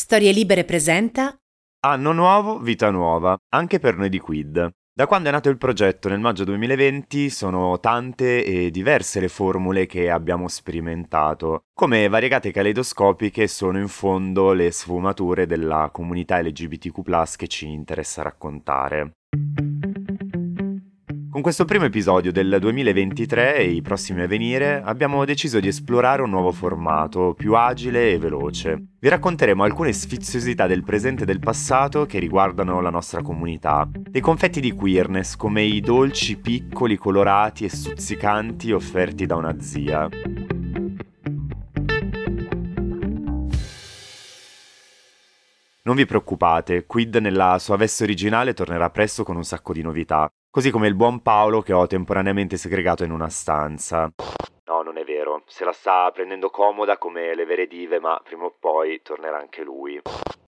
Storie Libere presenta Anno nuovo, vita nuova, anche per noi di Quid. Da quando è nato il progetto nel maggio 2020 sono tante e diverse le formule che abbiamo sperimentato, come variegate caleidoscopiche sono in fondo le sfumature della comunità LGBTQ che ci interessa raccontare. Con questo primo episodio del 2023 e i prossimi a venire abbiamo deciso di esplorare un nuovo formato, più agile e veloce. Vi racconteremo alcune sfiziosità del presente e del passato che riguardano la nostra comunità, dei confetti di queerness come i dolci piccoli, colorati e stuzzicanti offerti da una zia. Non vi preoccupate, Quid nella sua veste originale tornerà presto con un sacco di novità, così come il buon Paolo che ho temporaneamente segregato in una stanza. No, non è vero, se la sta prendendo comoda come le vere dive, ma prima o poi tornerà anche lui.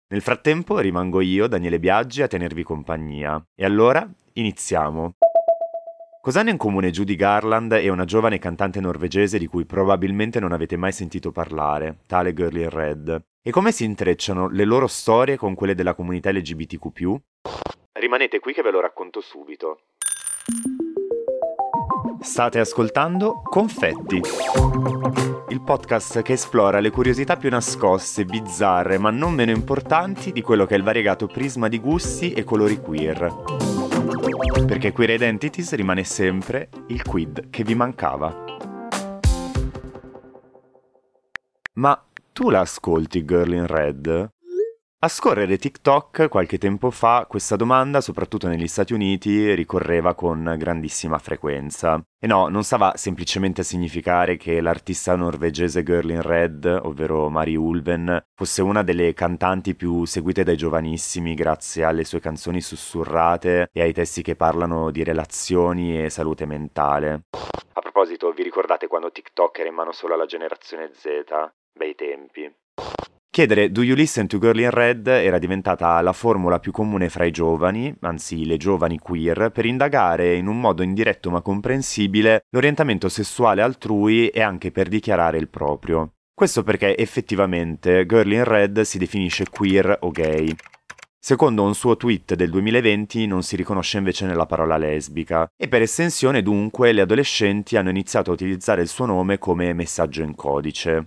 Nel frattempo rimango io, Daniele Biaggi, a tenervi compagnia. E allora iniziamo. Cos'hanno in comune Judy Garland e una giovane cantante norvegese di cui probabilmente non avete mai sentito parlare, tale Girl in Red? E come si intrecciano le loro storie con quelle della comunità LGBTQ? Rimanete qui che ve lo racconto subito. State ascoltando Confetti, il podcast che esplora le curiosità più nascoste, bizzarre, ma non meno importanti di quello che è il variegato prisma di gusti e colori queer. Perché Queer Identities rimane sempre il quid che vi mancava. Ma tu la ascolti Girl in Red? A scorrere TikTok qualche tempo fa questa domanda, soprattutto negli Stati Uniti, ricorreva con grandissima frequenza. E no, non stava semplicemente a significare che l'artista norvegese Girl in Red, ovvero Mari Ulven, fosse una delle cantanti più seguite dai giovanissimi grazie alle sue canzoni sussurrate e ai testi che parlano di relazioni e salute mentale. A proposito, vi ricordate quando TikTok era in mano solo alla generazione Z? Bei tempi. Chiedere Do you listen to Girl in Red era diventata la formula più comune fra i giovani, anzi le giovani queer, per indagare in un modo indiretto ma comprensibile l'orientamento sessuale altrui e anche per dichiarare il proprio. Questo perché effettivamente Girl in Red si definisce queer o gay. Secondo un suo tweet del 2020 non si riconosce invece nella parola lesbica e per estensione dunque le adolescenti hanno iniziato a utilizzare il suo nome come messaggio in codice.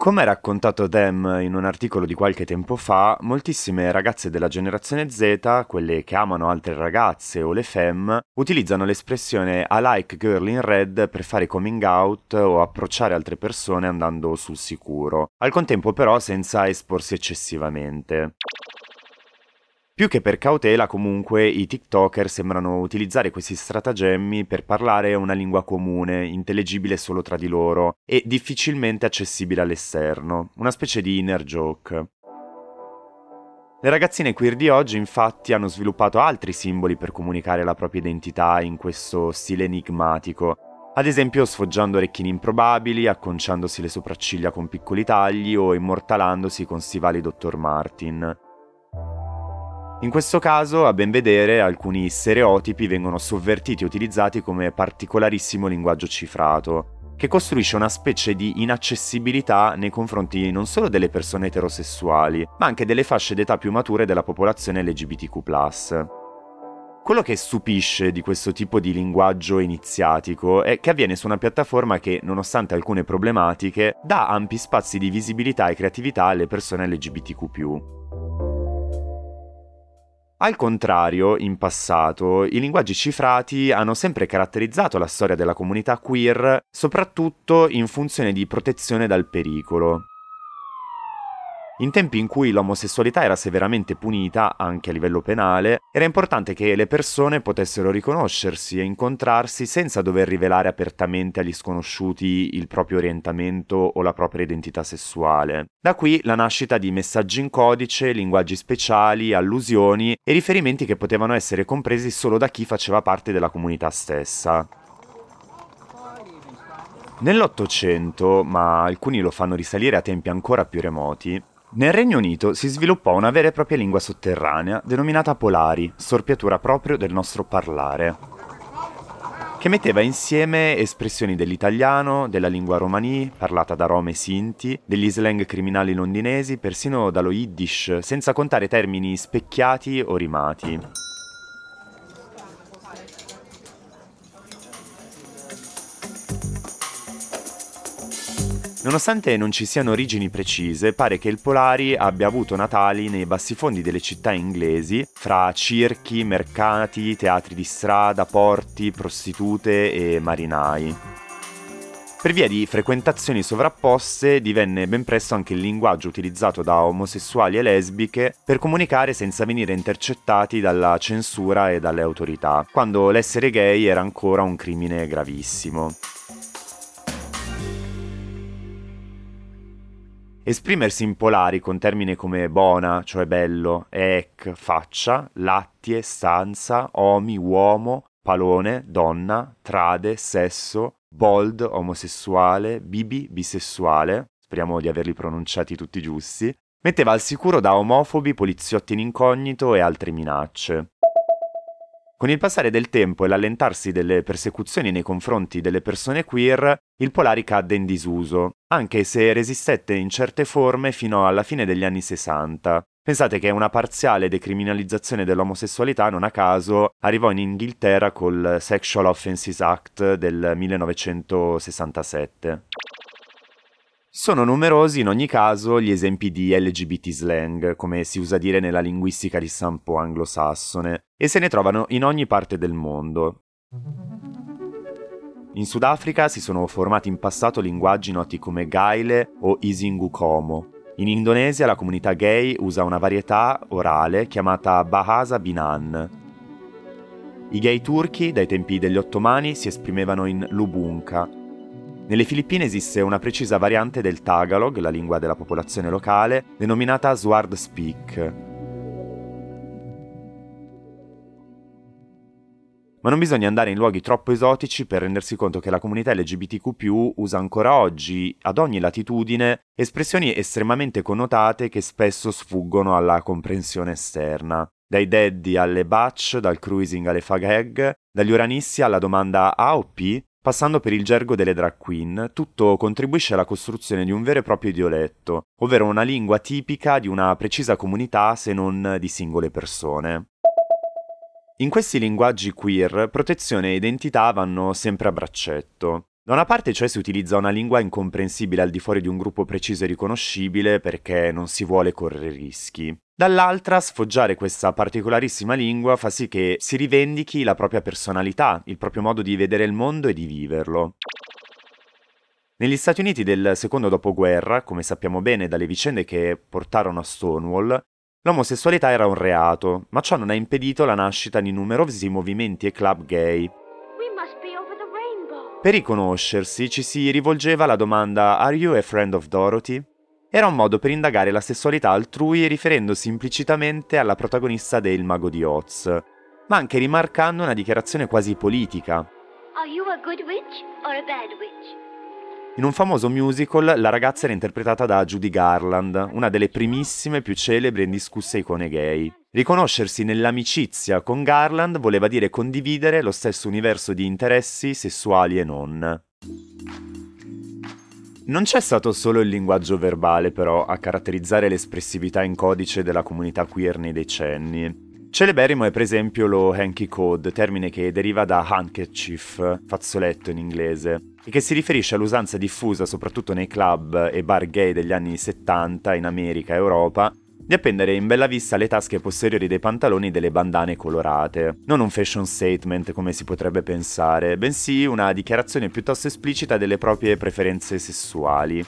Come raccontato Dem in un articolo di qualche tempo fa, moltissime ragazze della generazione Z, quelle che amano altre ragazze o le femme, utilizzano l'espressione I like girl in red per fare coming out o approcciare altre persone andando sul sicuro, al contempo però senza esporsi eccessivamente. Più che per cautela, comunque, i TikToker sembrano utilizzare questi stratagemmi per parlare una lingua comune, intellegibile solo tra di loro e difficilmente accessibile all'esterno, una specie di inner joke. Le ragazzine queer di oggi infatti hanno sviluppato altri simboli per comunicare la propria identità in questo stile enigmatico, ad esempio sfoggiando orecchini improbabili, acconciandosi le sopracciglia con piccoli tagli o immortalandosi con stivali Dr. Martin. In questo caso, a ben vedere, alcuni stereotipi vengono sovvertiti e utilizzati come particolarissimo linguaggio cifrato, che costruisce una specie di inaccessibilità nei confronti non solo delle persone eterosessuali, ma anche delle fasce d'età più mature della popolazione LGBTQ. Quello che stupisce di questo tipo di linguaggio iniziatico è che avviene su una piattaforma che, nonostante alcune problematiche, dà ampi spazi di visibilità e creatività alle persone LGBTQ. Al contrario, in passato, i linguaggi cifrati hanno sempre caratterizzato la storia della comunità queer, soprattutto in funzione di protezione dal pericolo. In tempi in cui l'omosessualità era severamente punita, anche a livello penale, era importante che le persone potessero riconoscersi e incontrarsi senza dover rivelare apertamente agli sconosciuti il proprio orientamento o la propria identità sessuale. Da qui la nascita di messaggi in codice, linguaggi speciali, allusioni e riferimenti che potevano essere compresi solo da chi faceva parte della comunità stessa. Nell'Ottocento, ma alcuni lo fanno risalire a tempi ancora più remoti, nel Regno Unito si sviluppò una vera e propria lingua sotterranea denominata Polari, storpiatura proprio del nostro parlare. che metteva insieme espressioni dell'italiano, della lingua romani, parlata da rom e sinti, degli slang criminali londinesi, persino dallo yiddish, senza contare termini specchiati o rimati. Nonostante non ci siano origini precise, pare che il Polari abbia avuto natali nei bassifondi delle città inglesi, fra circhi, mercati, teatri di strada, porti, prostitute e marinai. Per via di frequentazioni sovrapposte divenne ben presto anche il linguaggio utilizzato da omosessuali e lesbiche per comunicare senza venire intercettati dalla censura e dalle autorità, quando l'essere gay era ancora un crimine gravissimo. Esprimersi in polari con termini come bona, cioè bello, ec, faccia, lattie, stanza, omi, uomo, palone, donna, trade, sesso, bold, omosessuale, bibi, bisessuale, speriamo di averli pronunciati tutti giusti, metteva al sicuro da omofobi, poliziotti in incognito e altre minacce. Con il passare del tempo e l'allentarsi delle persecuzioni nei confronti delle persone queer, il Polari cadde in disuso, anche se resistette in certe forme fino alla fine degli anni 60. Pensate che una parziale decriminalizzazione dell'omosessualità non a caso arrivò in Inghilterra col Sexual Offences Act del 1967. Sono numerosi in ogni caso gli esempi di LGBT slang, come si usa dire nella linguistica di stampo anglosassone, e se ne trovano in ogni parte del mondo. In Sudafrica si sono formati in passato linguaggi noti come Gaile o Isingukomo. In Indonesia la comunità gay usa una varietà orale chiamata Bahasa Binan. I gay turchi, dai tempi degli ottomani, si esprimevano in Lubunka, nelle Filippine esiste una precisa variante del Tagalog, la lingua della popolazione locale, denominata Sword Speak. Ma non bisogna andare in luoghi troppo esotici per rendersi conto che la comunità LGBTQ usa ancora oggi, ad ogni latitudine, espressioni estremamente connotate che spesso sfuggono alla comprensione esterna. Dai daddy alle batch, dal cruising alle fag dagli uranisti alla domanda A o P, Passando per il gergo delle drag queen, tutto contribuisce alla costruzione di un vero e proprio idioletto, ovvero una lingua tipica di una precisa comunità se non di singole persone. In questi linguaggi queer, protezione e identità vanno sempre a braccetto. Da una parte cioè si utilizza una lingua incomprensibile al di fuori di un gruppo preciso e riconoscibile perché non si vuole correre rischi. Dall'altra, sfoggiare questa particolarissima lingua fa sì che si rivendichi la propria personalità, il proprio modo di vedere il mondo e di viverlo. Negli Stati Uniti del secondo dopoguerra, come sappiamo bene dalle vicende che portarono a Stonewall, l'omosessualità era un reato, ma ciò non ha impedito la nascita di numerosi movimenti e club gay. Per riconoscersi ci si rivolgeva alla domanda Are you a friend of Dorothy? Era un modo per indagare la sessualità altrui riferendosi implicitamente alla protagonista del Mago di Oz, ma anche rimarcando una dichiarazione quasi politica. In un famoso musical la ragazza era interpretata da Judy Garland, una delle primissime più celebri e indiscusse icone gay. Riconoscersi nell'amicizia con Garland voleva dire condividere lo stesso universo di interessi sessuali e non. Non c'è stato solo il linguaggio verbale, però, a caratterizzare l'espressività in codice della comunità queer nei decenni. Celeberrimo è per esempio lo hanky code, termine che deriva da handkerchief, fazzoletto in inglese, e che si riferisce all'usanza diffusa soprattutto nei club e bar gay degli anni 70 in America e Europa di appendere in bella vista le tasche posteriori dei pantaloni delle bandane colorate. Non un fashion statement come si potrebbe pensare, bensì una dichiarazione piuttosto esplicita delle proprie preferenze sessuali.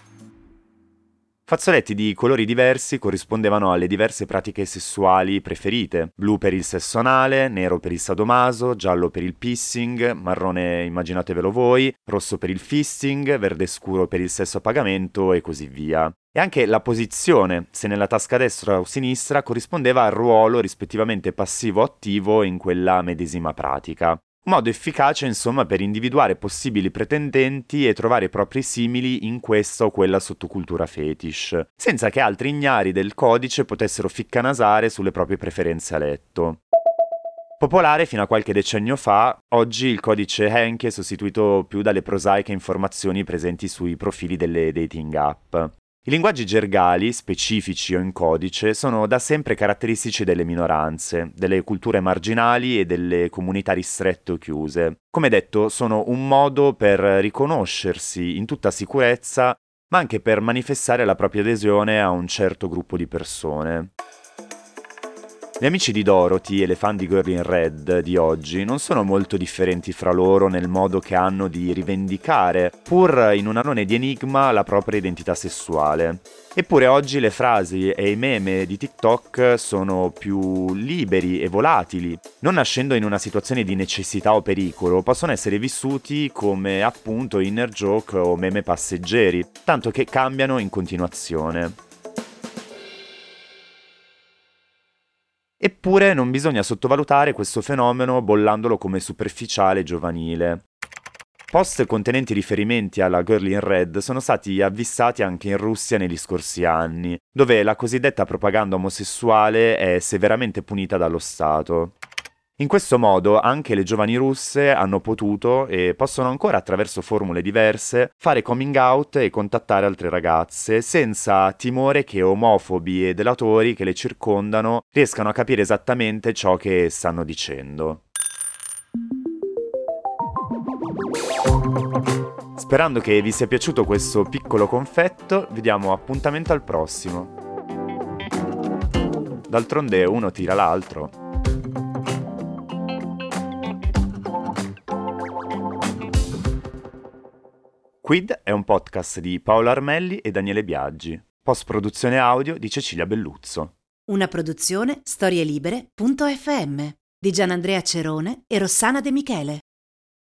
Fazzoletti di colori diversi corrispondevano alle diverse pratiche sessuali preferite. Blu per il sesso anale, nero per il sadomaso, giallo per il pissing, marrone immaginatevelo voi, rosso per il fisting, verde scuro per il sesso a pagamento e così via e anche la posizione, se nella tasca destra o sinistra, corrispondeva al ruolo rispettivamente passivo o attivo in quella medesima pratica. Modo efficace, insomma, per individuare possibili pretendenti e trovare i propri simili in questa o quella sottocultura fetish, senza che altri ignari del codice potessero ficcanasare sulle proprie preferenze a letto. Popolare fino a qualche decennio fa, oggi il codice Henke è sostituito più dalle prosaiche informazioni presenti sui profili delle dating app. I linguaggi gergali, specifici o in codice, sono da sempre caratteristici delle minoranze, delle culture marginali e delle comunità ristrette o chiuse. Come detto, sono un modo per riconoscersi in tutta sicurezza, ma anche per manifestare la propria adesione a un certo gruppo di persone. Gli amici di Dorothy e le fan di Girl in Red di oggi non sono molto differenti fra loro nel modo che hanno di rivendicare, pur in un annone di enigma, la propria identità sessuale. Eppure oggi le frasi e i meme di TikTok sono più liberi e volatili. Non nascendo in una situazione di necessità o pericolo, possono essere vissuti come appunto inner joke o meme passeggeri, tanto che cambiano in continuazione. Eppure non bisogna sottovalutare questo fenomeno bollandolo come superficiale e giovanile. Post contenenti riferimenti alla Girl in Red sono stati avvistati anche in Russia negli scorsi anni, dove la cosiddetta propaganda omosessuale è severamente punita dallo Stato. In questo modo anche le giovani russe hanno potuto e possono ancora attraverso formule diverse fare coming out e contattare altre ragazze senza timore che omofobi e delatori che le circondano riescano a capire esattamente ciò che stanno dicendo. Sperando che vi sia piaciuto questo piccolo confetto, vi diamo appuntamento al prossimo. D'altronde uno tira l'altro. Quid è un podcast di Paolo Armelli e Daniele Biaggi. Post produzione audio di Cecilia Belluzzo. Una produzione storielibere.fm di Gianandrea Cerone e Rossana De Michele.